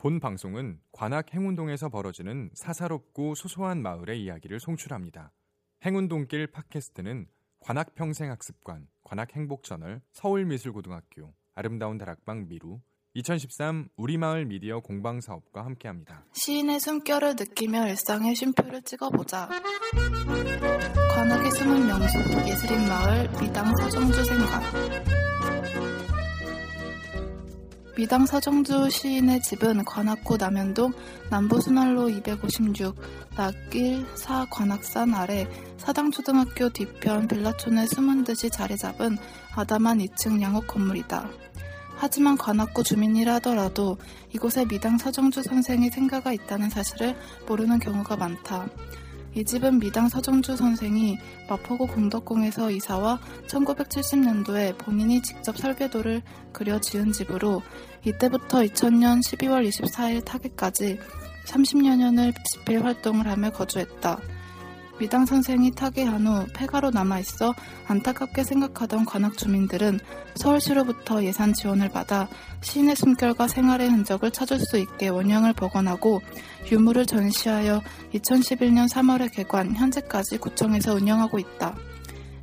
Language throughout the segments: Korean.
본 방송은 관악 행운동에서 벌어지는 사사롭고 소소한 마을의 이야기를 송출합니다. 행운동길 팟캐스트는 관악 평생학습관, 관악 행복저널, 서울미술고등학교, 아름다운 다락방 미루, 2013 우리마을 미디어 공방 사업과 함께합니다. 시인의 숨결을 느끼며 일상의 쉼표를 찍어보자. 관악의 숨은 명소 예술인 마을 미당 서정주 생각. 미당 서정주 시인의 집은 관악구 남현동 남부순환로 256 낙길 사 관악산 아래 사당초등학교 뒤편 빌라촌에 숨은 듯이 자리 잡은 아담한 2층 양옥 건물이다. 하지만 관악구 주민이라 하더라도 이곳에 미당 서정주 선생의 생가가 있다는 사실을 모르는 경우가 많다. 이 집은 미당 서정주 선생이 마포구 공덕궁에서 이사와 1970년도에 본인이 직접 설계도를 그려 지은 집으로 이때부터 2000년 12월 24일 타계까지 30여 년을 집필 활동을 하며 거주했다. 미당 선생이 타계한 후 폐가로 남아있어 안타깝게 생각하던 관악 주민들은 서울시로부터 예산 지원을 받아 시인의 숨결과 생활의 흔적을 찾을 수 있게 원형을 복원하고 유물을 전시하여 2011년 3월에 개관, 현재까지 구청에서 운영하고 있다.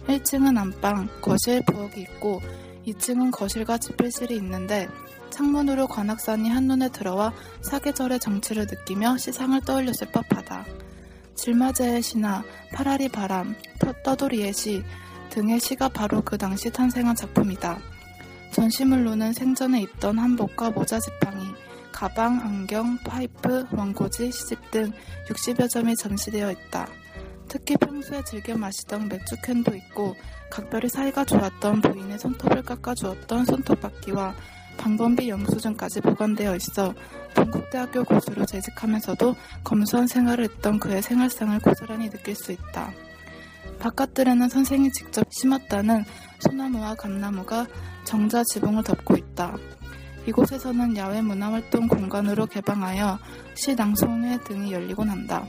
1층은 안방, 거실, 부엌이 있고 2층은 거실과 집필실이 있는데 창문으로 관악산이 한눈에 들어와 사계절의 정취를 느끼며 시상을 떠올렸을 법하다. 질마제의 시나 파라리 바람, 떠돌이의 시 등의 시가 바로 그 당시 탄생한 작품이다. 전시물로는 생전에 입던 한복과 모자 지팡이, 가방, 안경, 파이프, 원고지, 시집 등 60여 점이 전시되어 있다. 특히 평소에 즐겨 마시던 맥주캔도 있고 각별히 사이가 좋았던 부인의 손톱을 깎아주었던 손톱바퀴와 방범비 영수증까지 보관되어 있어 동국대학교 교수로 재직하면서도 검소한 생활을 했던 그의 생활상을 고스란히 느낄 수 있다. 바깥들에는 선생이 직접 심었다는 소나무와 감나무가 정자 지붕을 덮고 있다. 이곳에서는 야외 문화활동 공간으로 개방하여 시 낭송회 등이 열리곤 한다.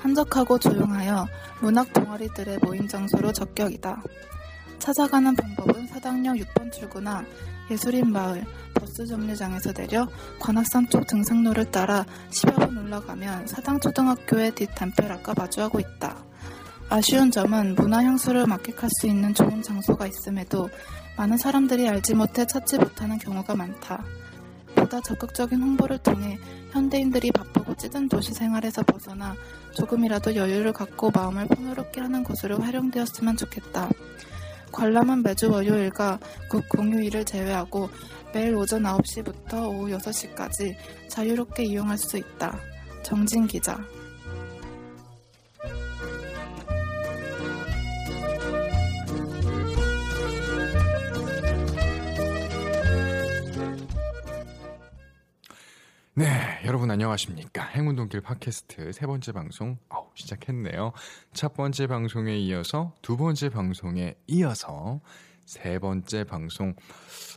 한적하고 조용하여 문학 동아리들의 모임 장소로 적격이다. 찾아가는 방법은 사당역 6번 출구나 예술인 마을 버스 정류장에서 내려 관악산 쪽 등산로를 따라 10여 분 올라가면 사당초등학교의 뒷담벼락과 마주하고 있다. 아쉬운 점은 문화 향수를 만끽할 수 있는 좋은 장소가 있음에도 많은 사람들이 알지 못해 찾지 못하는 경우가 많다. 보다 적극적인 홍보를 통해 현대인들이 바쁘고 찌든 도시 생활에서 벗어나 조금이라도 여유를 갖고 마음을 풍요롭게 하는 곳으로 활용되었으면 좋겠다. 관람은 매주 월요일과 국 공휴일을 제외하고 매일 오전 9시부터 오후 6시까지 자유롭게 이용할 수 있다. 정진 기자. 네, 여러분 안녕하십니까? 행운동길 팟캐스트 세 번째 방송 어, 시작했네요. 첫 번째 방송에 이어서 두 번째 방송에 이어서 세 번째 방송.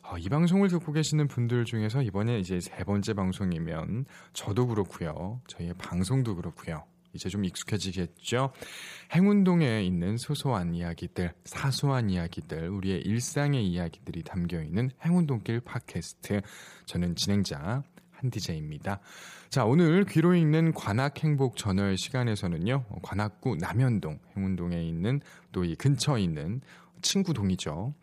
어, 이 방송을 듣고 계시는 분들 중에서 이번에 이제 세 번째 방송이면 저도 그렇고요. 저희의 방송도 그렇고요. 이제 좀 익숙해지겠죠. 행운동에 있는 소소한 이야기들, 사소한 이야기들, 우리의 일상의 이야기들이 담겨 있는 행운동길 팟캐스트. 저는 진행자 한 DJ입니다. 자, 오늘 귀로 읽는 관악 행복 전월 시간에서는요. 관악구 남현동 행운동에 있는 또 이 근처에 있는 친구 동이죠.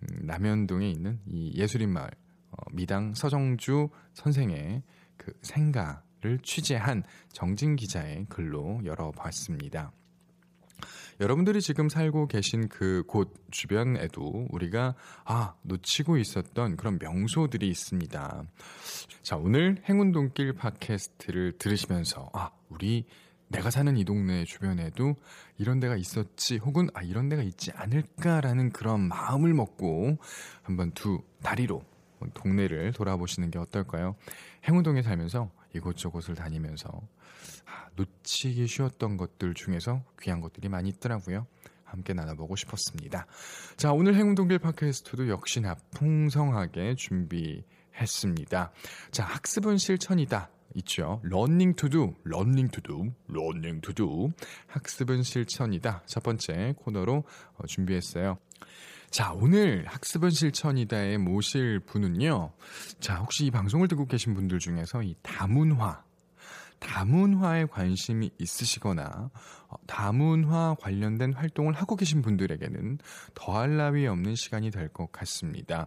음, 남현동에 있는 이 예술인 마을 어, 미당 서정주 선생의 그 생가를 취재한 정진 기자의 글로 열어봤습니다. 여러분들이 지금 살고 계신 그 곳 주변에도 우리가 아, 놓치고 있었던 그런 명소들이 있습니다. 자, 오늘 행운동길 팟캐스트를 들으시면서 아, 우리 내가 사는 이 동네 주변에도 이런 데가 있었지 혹은 아 이런 데가 있지 않을까라는 그런 마음을 먹고 한번 두 다리로 동네를 돌아보시는 게 어떨까요? 행운동에 살면서 이곳저곳을 다니면서 아, 놓치기 쉬웠던 것들 중에서 귀한 것들이 많이 있더라고요. 함께 나눠보고 싶었습니다. 자, 오늘 행운동길 팟캐스트도 역시나 풍성하게 준비했습니다. 자, 학습은 실천이다. 있죠. learning to do, learning to do, learning to do. 학습은 실천이다. 첫 번째 코너로 어, 준비했어요. 자, 오늘 학습은 실천이다에 모실 분은요. 자, 혹시 이 방송을 듣고 계신 분들 중에서 이 다문화, 다문화에 관심이 있으시거나 어, 다문화 관련된 활동을 하고 계신 분들에게는 더할 나위 없는 시간이 될 것 같습니다.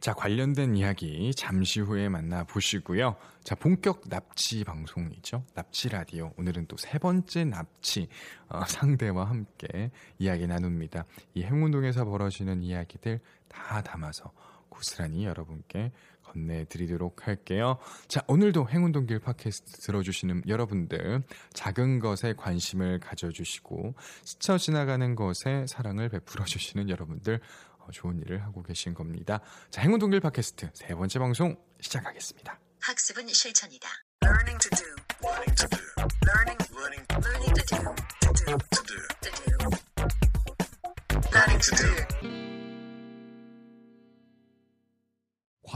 자, 관련된 이야기 잠시 후에 만나 보시고요. 자, 본격 납치 방송이죠. 납치 라디오. 오늘은 또 세 번째 납치 어, 상대와 함께 이야기 나눕니다. 이 행운동에서 벌어지는 이야기들 다 담아서 고스란히 여러분께 건네드리도록 할게요. 자, 오늘도 행운동길 팟캐스트 들어주시는 여러분들, 작은 것에 관심을 가져주시고, 스쳐 지나가는 것에 사랑을 베풀어 주시는 여러분들, 어, 좋은 일을 하고 계신 겁니다. 자, 행운동길 팟캐스트 세 번째 방송 시작하겠습니다. 학습은 실천이다. Learning to do. Learning to do. Learning. Learning. Learning to do. To do. To do. To do. Learning to do.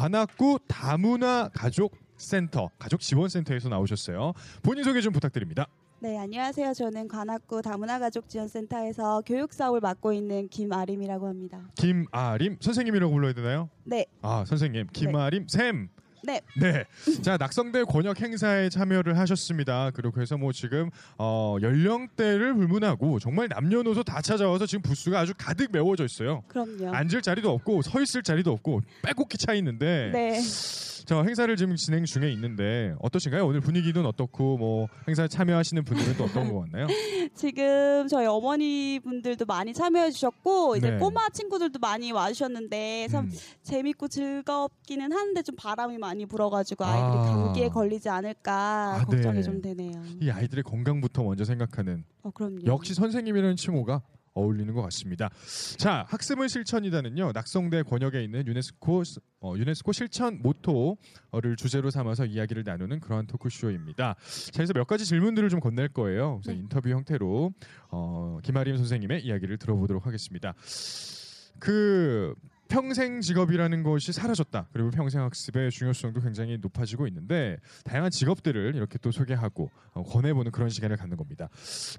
관악구 다문화 가족 센터 가족 지원 센터에서 나오셨어요. 본인 소개 좀 부탁드립니다. 네, 안녕하세요. 저는 관악구 다문화 가족 지원 센터에서 교육 사업을 맡고 있는 김아림이라고 합니다. 김아림 선생님이라고 불러야 되나요? 네, 아 선생님 김아림 샘. 네. 네. 자 낙성대 권역 행사에 참여를 하셨습니다. 그렇고 해서 뭐 지금 어, 연령대를 불문하고 정말 남녀노소 다 찾아와서 지금 부스가 아주 가득 메워져 있어요. 그럼요. 앉을 자리도 없고 서 있을 자리도 없고 빼곡히 차 있는데 네, 저 행사를 지금 진행 중에 있는데 어떠신가요? 오늘 분위기는 어떻고 뭐 행사에 참여하시는 분들은 또 어떤 것 같나요? 지금 저희 어머니 분들도 많이 참여해 주셨고 이제 네. 꼬마 친구들도 많이 와주셨는데 참 음. 재밌고 즐겁기는 한데 좀 바람이 많이 불어가지고 아이들이 아. 감기에 걸리지 않을까 아, 걱정이 네. 좀 되네요. 이 아이들의 건강부터 먼저 생각하는 어, 그럼요. 역시 선생님이라는 칭호가 어울리는 것 같습니다. 자, 학습은 실천이다는요. 낙성대 권역에 있는 유네스코 어, 유네스코 실천 모토를 주제로 삼아서 이야기를 나누는 그러한 토크쇼입니다. 자, 그래서 몇 가지 질문들을 좀 건넬 거예요. 그래서 네. 인터뷰 형태로 어, 김아림 선생님의 이야기를 들어보도록 하겠습니다. 그 평생 직업이라는 것이 사라졌다. 그리고 평생 학습의 중요성도 굉장히 높아지고 있는데 다양한 직업들을 이렇게 또 소개하고 어, 권해보는 그런 시간을 갖는 겁니다.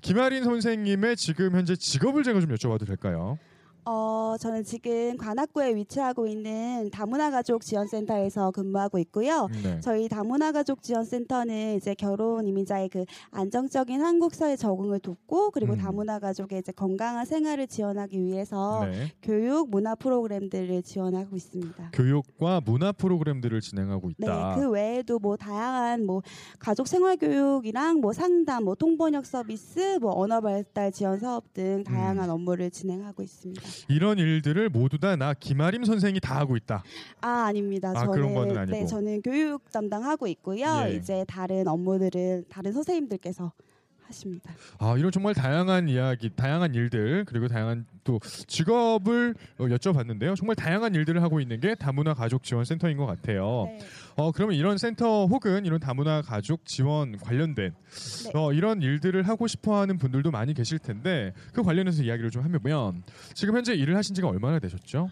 김아린 선생님의 지금 현재 직업을 제가 좀 여쭤봐도 될까요? 어, 저는 지금 관악구에 위치하고 있는 다문화 가족 지원센터에서 근무하고 있고요. 네. 저희 다문화 가족 지원센터는 이제 결혼 이민자의 그 안정적인 한국 사회 적응을 돕고 그리고 음. 다문화 가족의 이제 건강한 생활을 지원하기 위해서 네. 교육 문화 프로그램들을 지원하고 있습니다. 교육과 문화 프로그램들을 진행하고 네, 있다. 그 외에도 뭐 다양한 뭐 가족 생활 교육이랑 뭐 상담, 뭐 통번역 서비스, 뭐 언어 발달 지원 사업 등 다양한 음. 업무를 진행하고 있습니다. 이런 일들을 모두 다 나 김아림 선생이 다 하고 있다. 아 아닙니다. 아, 저는 그런 거는 아니고. 네, 저는 교육 담당하고 있고요. 예. 이제 다른 업무들은 다른 선생님들께서 하십니다. 아 이런 정말 다양한 이야기, 다양한 일들 그리고 다양한 또 직업을 어, 여쭤봤는데요. 정말 다양한 일들을 하고 있는 게 다문화 가족 지원 센터인 것 같아요. 네. 어 그러면 이런 센터 혹은 이런 다문화 가족 지원 관련된 네. 어, 이런 일들을 하고 싶어하는 분들도 많이 계실 텐데 그 관련해서 이야기를 좀 하면 지금 현재 일을 하신 지가 얼마나 되셨죠?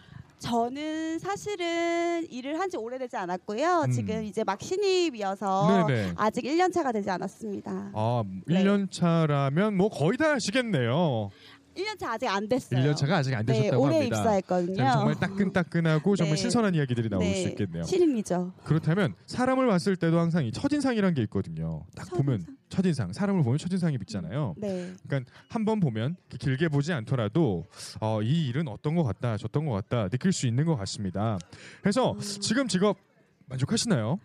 저는 사실은 일을 한 지 오래되지 않았고요. 음. 지금 이제 막 신입이어서 네네. 아직 1년 차가 되지 않았습니다. 아 네. 1년 차라면 뭐 거의 다 하시겠네요. 1년 차 아직 안 됐어요. 1년 차가 아직 안 네, 되셨다고 올해 합니다. 입사했거든요. 자, 정말 따끈따끈하고 정말 네. 신선한 이야기들이 나올 네, 수 있겠네요. 신입이죠. 그렇다면 사람을 봤을 때도 항상 이 첫인상이란 게 있거든요. 딱 보면 첫인상. 첫인상, 사람을 보면 첫인상이 있잖아요. 네. 그러니까 한 번 보면 길게 보지 않더라도 어, 이 일은 어떤 것 같다, 저떤 것 같다 느낄 수 있는 것 같습니다. 그래서 음. 지금 직업 만족하시나요?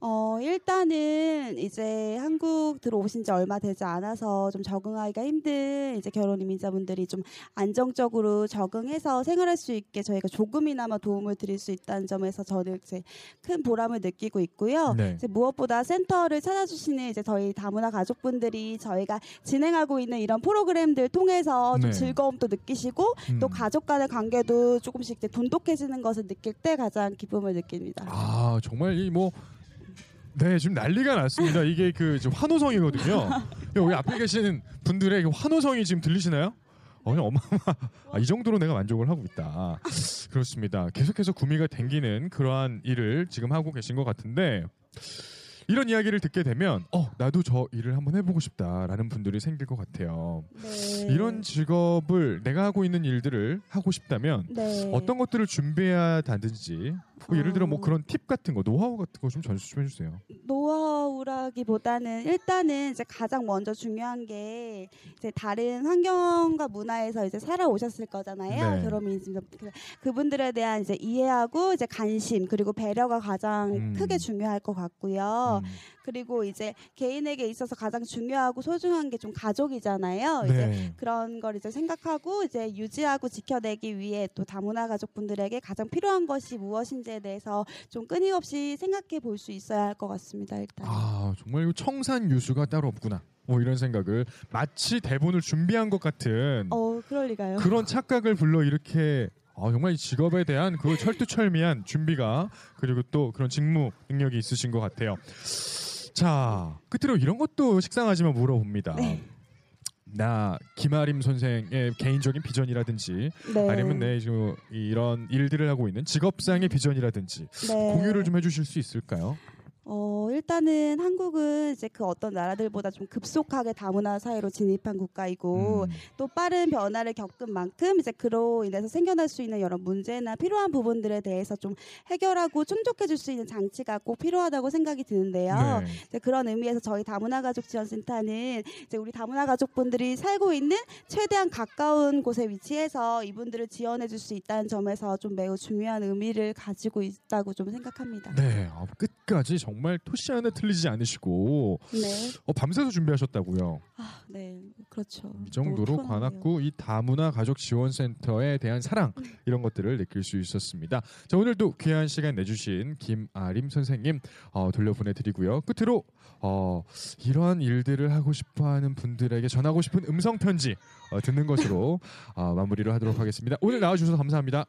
어, 일단은 이제 한국 들어오신 지 얼마 되지 않아서 좀 적응하기가 힘든 이제 결혼 이민자분들이 좀 안정적으로 적응해서 생활할 수 있게 저희가 조금이나마 도움을 드릴 수 있다는 점에서 저는 이제 큰 보람을 느끼고 있고요. 네. 이제 무엇보다 센터를 찾아주시는 이제 저희 다문화 가족분들이 저희가 진행하고 있는 이런 프로그램들 통해서 좀 네. 즐거움도 느끼시고 음. 또 가족 간의 관계도 조금씩 이제 돈독해지는 것을 느낄 때 가장 기쁨을 느낍니다. 아 정말 이뭐 네, 지금 난리가 났습니다. 이게 그 지금 환호성이거든요. 여기 앞에 계시는 분들의 그 환호성이 지금 들리시나요? 어, 어마어마. 아, 이 정도로 내가 만족을 하고 있다. 그렇습니다. 계속해서 구미가 댕기는 그러한 일을 지금 하고 계신 것 같은데 이런 이야기를 듣게 되면 어 나도 저 일을 한번 해보고 싶다라는 분들이 생길 것 같아요. 네. 이런 직업을 내가 하고 있는 일들을 하고 싶다면 네. 어떤 것들을 준비해야 하든지 뭐 예를 들어 뭐 어. 그런 팁 같은 거 노하우 같은 거 좀 전수 좀 해주세요. 노하우라기보다는 일단은 이제 가장 먼저 중요한 게 이제 다른 환경과 문화에서 이제 살아오셨을 거잖아요. 네. 결혼민 그분들에 대한 이제 이해하고 이제 관심 그리고 배려가 가장 음. 크게 중요할 것 같고요. 음. 그리고 이제 개인에게 있어서 가장 중요하고 소중한 게 좀 가족이잖아요. 이제 네. 그런 걸 이제 생각하고 이제 유지하고 지켜내기 위해 또 다문화 가족분들에게 가장 필요한 것이 무엇인지에 대해서 좀 끊임없이 생각해 볼 수 있어야 할 것 같습니다. 일단. 아 정말 청산 유수가 따로 없구나. 뭐 이런 생각을 마치 대본을 준비한 것 같은 어, 그럴 리가요. 그런 착각을 불러 이렇게 아, 정말 이 직업에 대한 그 철두철미한 준비가 그리고 또 그런 직무 능력이 있으신 것 같아요. 자 끝으로 이런 것도 식상하지만 물어봅니다. 네. 나 김아림 선생의 개인적인 비전이라든지 네. 아니면 내 지금 이런 일들을 하고 있는 직업상의 비전이라든지 네. 공유를 좀 해주실 수 있을까요? 어, 일단은 한국은 이제 그 어떤 나라들보다 좀 급속하게 다문화 사회로 진입한 국가이고 음, 또 빠른 변화를 겪은 만큼 이제 그로 인해서 생겨날 수 있는 여러 문제나 필요한 부분들에 대해서 좀 해결하고 충족해 줄 수 있는 장치가 꼭 필요하다고 생각이 드는데요. 네. 이제 그런 의미에서 저희 다문화 가족 지원센터는 이제 우리 다문화 가족분들이 살고 있는 최대한 가까운 곳에 위치해서 이분들을 지원해 줄 수 있다는 점에서 좀 매우 중요한 의미를 가지고 있다고 좀 생각합니다. 네, 아, 끝까지 정말 토시 하나 틀리지 않으시고 네. 어, 밤새서 준비하셨다고요. 아, 네. 그렇죠. 이 정도로. 관악구 이 다문화 가족 지원센터에 대한 사랑 이런 것들을 느낄 수 있었습니다. 자 오늘도 귀한 시간 내주신 김아림 선생님 어, 돌려보내드리고요. 끝으로 어, 이러한 일들을 하고 싶어하는 분들에게 전하고 싶은 음성 편지 어, 듣는 것으로 어, 마무리를 하도록 하겠습니다. 오늘 나와주셔서 감사합니다.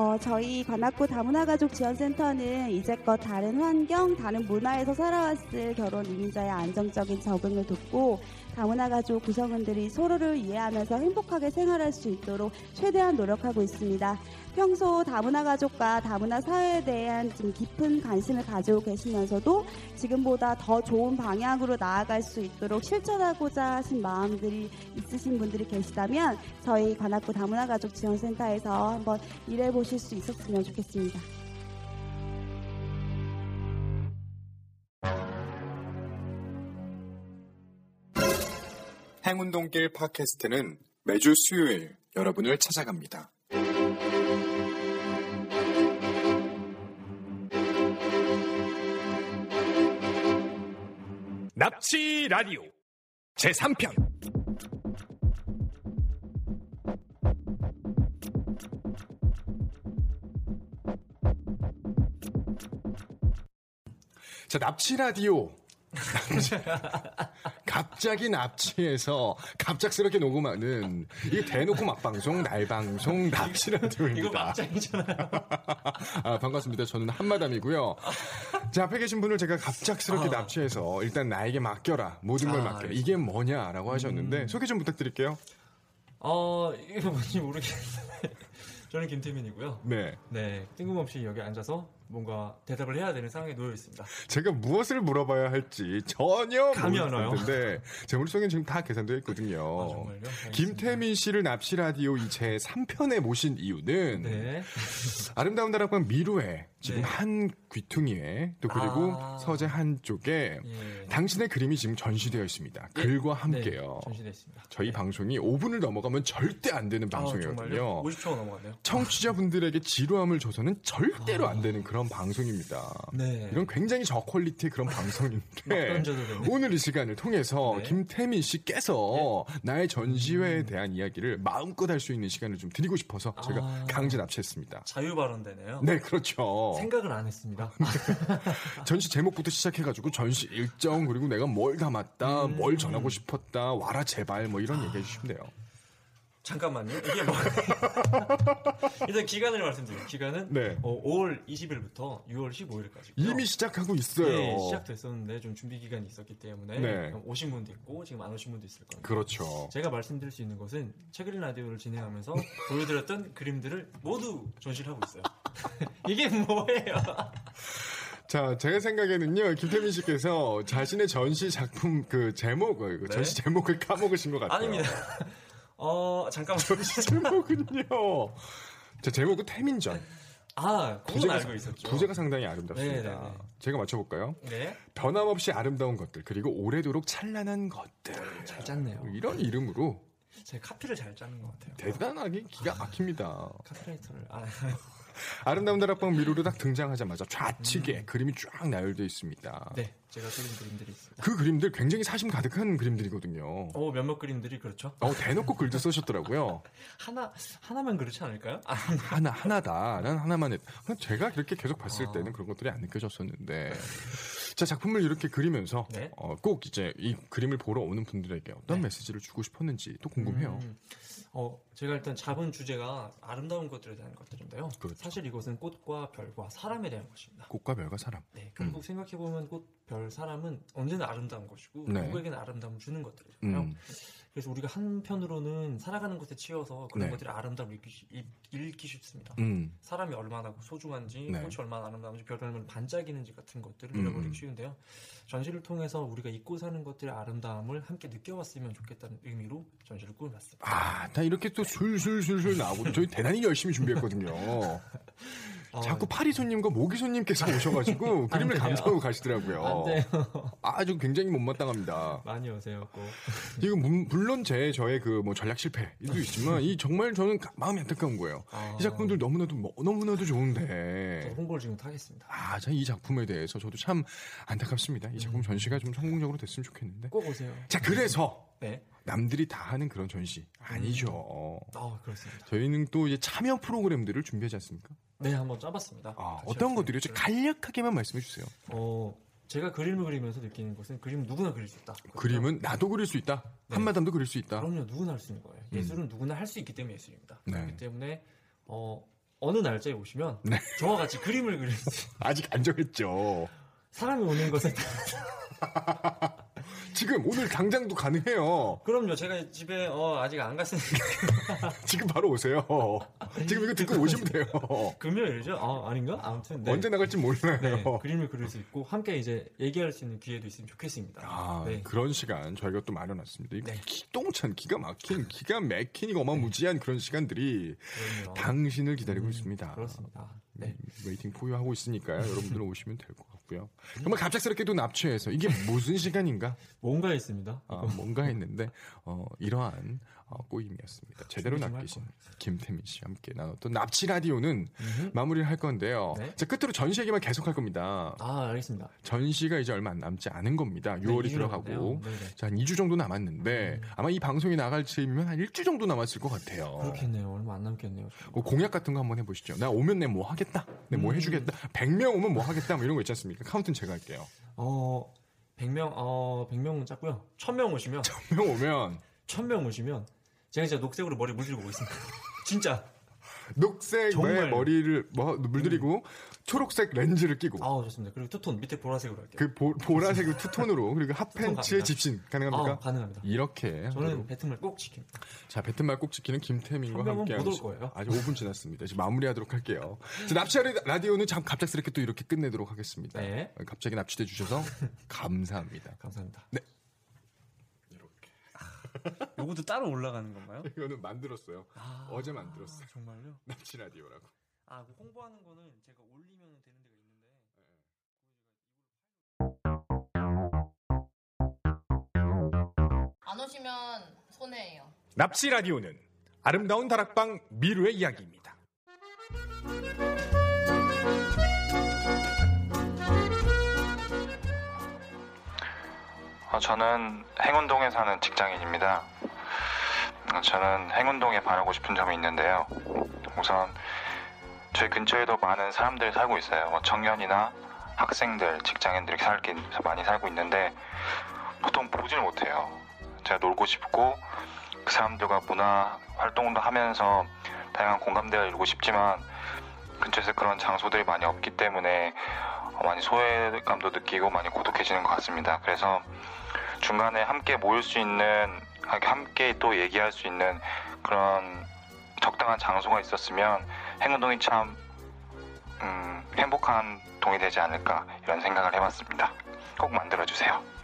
어, 저희 관악구 다문화 가족 지원센터는 이제껏 다른 환경, 다른 문화에서 살아왔을 결혼 이민자의 안정적인 적응을 돕고 다문화 가족 구성원들이 서로를 이해하면서 행복하게 생활할 수 있도록 최대한 노력하고 있습니다. 평소 다문화 가족과 다문화 사회에 대한 좀 깊은 관심을 가지고 계시면서도 지금보다 더 좋은 방향으로 나아갈 수 있도록 실천하고자 하신 마음들이 있으신 분들이 계시다면 저희 관악구 다문화 가족 지원센터에서 한번 일해 보실 수 있었으면 좋겠습니다. 행운동길 팟캐스트는 매주 수요일 여러분을 찾아갑니다. 납치 라디오 제3편 자, 납치 라디오. 갑자기 납치해서 갑작스럽게 녹음하는 이게 대놓고 막방송, 날방송, 납치 라디오입니다. 이거 막장이잖아요. 아, 반갑습니다. 저는 한마담이고요. 자, 앞에 계신 분을 제가 갑작스럽게 아. 납치해서 일단 나에게 맡겨라. 모든 걸 아, 맡겨라. 이게 뭐냐라고 하셨는데 음. 소개 좀 부탁드릴게요. 어 이게 뭔지 모르겠는데 저는 김태민이고요. 네. 네 뜬금없이 여기 앉아서 뭔가 대답을 해야 되는 상황에 놓여 있습니다. 제가 무엇을 물어봐야 할지 전혀 감이 안 와요. 모르겠는데 제 머릿속엔 지금 다 계산되어 있거든요. 아, 정말요? 김태민 씨를 납치 라디오 이제 3편에 모신 이유는 네. 아름다운 다락방 미루에 지금 네. 한 귀퉁이에 또 그리고 아. 서재 한쪽에 예. 당신의 그림이 지금 전시되어 있습니다. 글과 함께요. 네, 전시됐습니다. 저희 방송이 5분을 넘어가면 절대 안 되는 아, 방송이거든요. 정말요? 50초가 넘어갔네요. 청취자분들에게 지루함을 줘서는 절대로 안 되는 그런 방송입니다. 네. 이런 굉장히 저퀄리티의 그런 막 방송인데. 오늘 이 시간을 통해서 네. 김태민 씨께서 나의 전시회에 대한 이야기를 마음껏 할 수 있는 시간을 좀 드리고 싶어서 제가 아. 강제 납치했습니다. 자유 발언되네요. 네, 그렇죠. 생각을 안 했습니다. 전시 제목부터 시작해가지고 전시 일정 그리고 내가 뭘 담았다, 음. 뭘 전하고 싶었다, 와라 제발 뭐 이런 얘기해 주시면 돼요. 잠깐만요. 이게 뭐 일단 기간을 말씀드릴게요. 기간은 네. 어, 5월 20일부터 6월 15일까지. 이미 시작하고 있어요. 예, 시작됐었는데 좀 준비 기간이 있었기 때문에 네. 오신 분도 있고 지금 안 오신 분도 있을 겁니다. 그렇죠. 제가 말씀드릴 수 있는 것은 책을린 라디오를 진행하면서 보여드렸던 그림들을 모두 전시를 하고 있어요. 이게 뭐예요? 자, 제 생각에는요, 김태민 씨께서 자신의 전시 작품 그 제목을, 그 네. 전시 제목을 까먹으신 것 같아요. 아닙니다. 어 잠깐만. 제목은요. 자, 제목은 태민전. 아, 그건 부제가, 알고 있었죠. 부제가 상당히 아름답습니다. 네, 네, 네. 제가 맞춰볼까요? 네, 변함없이 아름다운 것들, 그리고 오래도록 찬란한 것들. 잘 짰네요. 이런 이름으로 제가 카피를 잘 짜는 것 같아요. 대단하게 기가 막힙니다. 카피라이터를 아, 아름다운 다락방 미로로 딱 등장하자마자 좌측에 그림이 쫙 나열되어 있습니다. 음. 네, 제가 그린 그림들이 있습니다. 그 그림들 굉장히 사심 가득한 그림들이거든요. 어, 몇몇 그림들이 그렇죠. 어, 대놓고 글도 쓰셨더라고요. 하나 하나만 그렇지 않을까요? 아, 하나, 하나다. 난 하나만 했. 제가 그렇게 계속 봤을 아. 때는 그런 것들이 안 느껴졌었는데. 자, 작품을 이렇게 그리면서 네. 어, 꼭 이제 이 그림을 보러 오는 분들에게 어떤 네. 메시지를 주고 싶었는지 또 궁금해요. 음, 어, 제가 일단 잡은 주제가 아름다운 것들에 대한 것들인데요. 그렇죠. 사실 이것은 꽃과 별과 사람에 대한 것입니다. 꽃과 별과 사람. 네, 결국 생각해 보면 꽃, 별, 사람은 언제나 아름다운 것이고 네. 누구에게는 아름다움을 주는 것들이잖아요. 음. 그래서 우리가 한편으로는 살아가는 것에 치여서 그런 네. 것들이 아름다움을 읽기, 읽기 쉽습니다. 음. 사람이 얼마나 소중한지, 네. 꽃이 얼마나 아름다운지, 별이 얼마나 반짝이는지 같은 것들을 음. 잃어버리기 쉬운데요. 전시를 통해서 우리가 잊고 사는 것들의 아름다움을 함께 느껴봤으면 좋겠다는 의미로 전시를 꾸며봤습니다. 아, 다 이렇게 또 술술술술 나오고 저희 대단히 열심히 준비했거든요. 어, 자꾸 파리 손님과 모기 손님께서 오셔가지고 그림을. 감상하고 가시더라고요. 아주 굉장히 못마땅합니다. 많이 오세요. 꼭. 이거 문- 물론 제 저의 그 뭐 전략 실패도 있지만 이 정말 저는 가- 마음이 안타까운 거예요. 아, 이 작품들 너무나도 뭐- 너무나도 저 좋은데 홍보를 지금 하겠습니다. 아, 자, 이 작품에 대해서 저도 참 안타깝습니다. 이 작품 전시가 좀 성공적으로 됐으면 좋겠는데. 꼭 오세요. 자, 그래서 네. 남들이 다 하는 그런 전시 아니죠. 아, 그렇습니다. 저희는 또 이제 참여 프로그램들을 준비하지 않습니까? 네, 한번 짜봤습니다. 아, 어떤 할 것들이요? 있는 간략하게만 말씀해 주세요. 어, 제가 그림을 그리면서 느끼는 것은 그림 누구나 그릴 수 있다. 그림은 나도 그릴 수 있다. 네. 한마담도 그릴 수 있다. 그럼요, 누구나 할 수 있는 거예요. 예술은 누구나 할 수 있기 때문에 예술입니다. 네. 그렇기 때문에 어, 어느 날짜에 오시면 네. 저와 같이 그림을 그릴 수 아직 안 정했죠. 사람이 오는 것에 지금 오늘 당장도 가능해요. 그럼요. 제가 집에 어, 아직 안 갔으니까 지금 바로 오세요. 지금 이거 듣고 오시면 돼요. 금요일이죠? 아, 아닌가? 아무튼 네. 언제 나갈지 몰라요. 네, 그림을 그릴 수 있고 함께 이제 얘기할 수 있는 기회도 있으면 좋겠습니다. 아, 네. 그런 시간 저희가 또 마련했습니다. 이 네. 기똥찬, 기가 막힌, 기가 막힌, 어마무지한 그런 시간들이 그럼요. 당신을 기다리고 음, 있습니다. 그렇습니다. 네. waiting for you하고 있으니까요. 여러분들은 오시면 될 것 같고요. 정말 갑작스럽게도 납치해서 이게 무슨 시간인가? 뭔가 있습니다. 아, 뭔가 했는데 어, 이러한 어, 꼬임이었습니다. 제대로 준비 좀할 낚이신 김태민 씨와 함께 나눴던 납치 라디오는 음흠. 마무리를 할 건데요. 네. 자 끝으로 전시 얘기만 계속 할 겁니다. 아, 알겠습니다. 전시가 이제 얼마 남지 않은 겁니다. 6월이 네, 들어가고 남았네요. 네네. 자, 한 2주 정도 남았는데 아마 이 방송이 나갈 즈음이면 한 1주 정도 남았을 것 같아요. 그렇겠네요. 얼마 안 남겠네요. 어, 공약 같은 거 한번 해보시죠. 나 오면 내 뭐 하겠다. 내뭐 음. 해주겠다. 100명 오면 뭐 하겠다. 뭐 이런 거 있지 않습니까? 카운트는 제가 할게요. 어, 100명, 어, 100명은 작고요. 1000명 오시면, 100명 오면 1000명 오시면, 제가 진짜 녹색으로 머리 물들고 오겠습니다. 진짜. 녹색 정말요. 머리를 뭐 물들이고 초록색 렌즈를 끼고 아우 좋습니다. 그리고 투톤 밑에 보라색으로 할게요. 그 보, 보라색을 투톤으로 그리고 핫팬츠에. 집신 가능합니까? 아, 가능합니다. 이렇게 저는. 배트말 꼭 지킵니다. 자 배트말 꼭 지키는 김태민과 함께 못올 거예요. 아직 5분 지났습니다. 이제 마무리하도록 할게요. 자, 납치 라디오는 참 갑작스럽게 또 이렇게 끝내도록 하겠습니다. 네. 갑자기 납치돼 주셔서 감사합니다. 감사합니다. 네. 요것도 따로 올라가는 건가요? 이거는 만들었어요. 아, 어제 만들었어요. 정말요? 납치 라디오라고. 아, 그 홍보하는 거는 제가 올리면 되는 데가 있는데. 안 오시면 손해예요. 납치 라디오는 아름다운 다락방 미루의 이야기입니다. 저는 행운동에 사는 직장인입니다. 어, 저는 행운동에 바라고 싶은 점이 있는데요. 우선 저희 근처에도 많은 사람들이 살고 있어요. 뭐 청년이나 학생들, 직장인들이 살긴 많이 살고 있는데 보통 보질 못해요. 제가 놀고 싶고 그 사람들과 문화 활동도 하면서 다양한 공감대를 이루고 싶지만 근처에서 그런 장소들이 많이 없기 때문에 어, 많이 소외감도 느끼고 많이 고독해지는 것 같습니다. 그래서 중간에 함께 모일 수 있는 함께 또 얘기할 수 있는 그런 적당한 장소가 있었으면 행운동이 참 음, 행복한 동이 되지 않을까 이런 생각을 해봤습니다. 꼭 만들어주세요.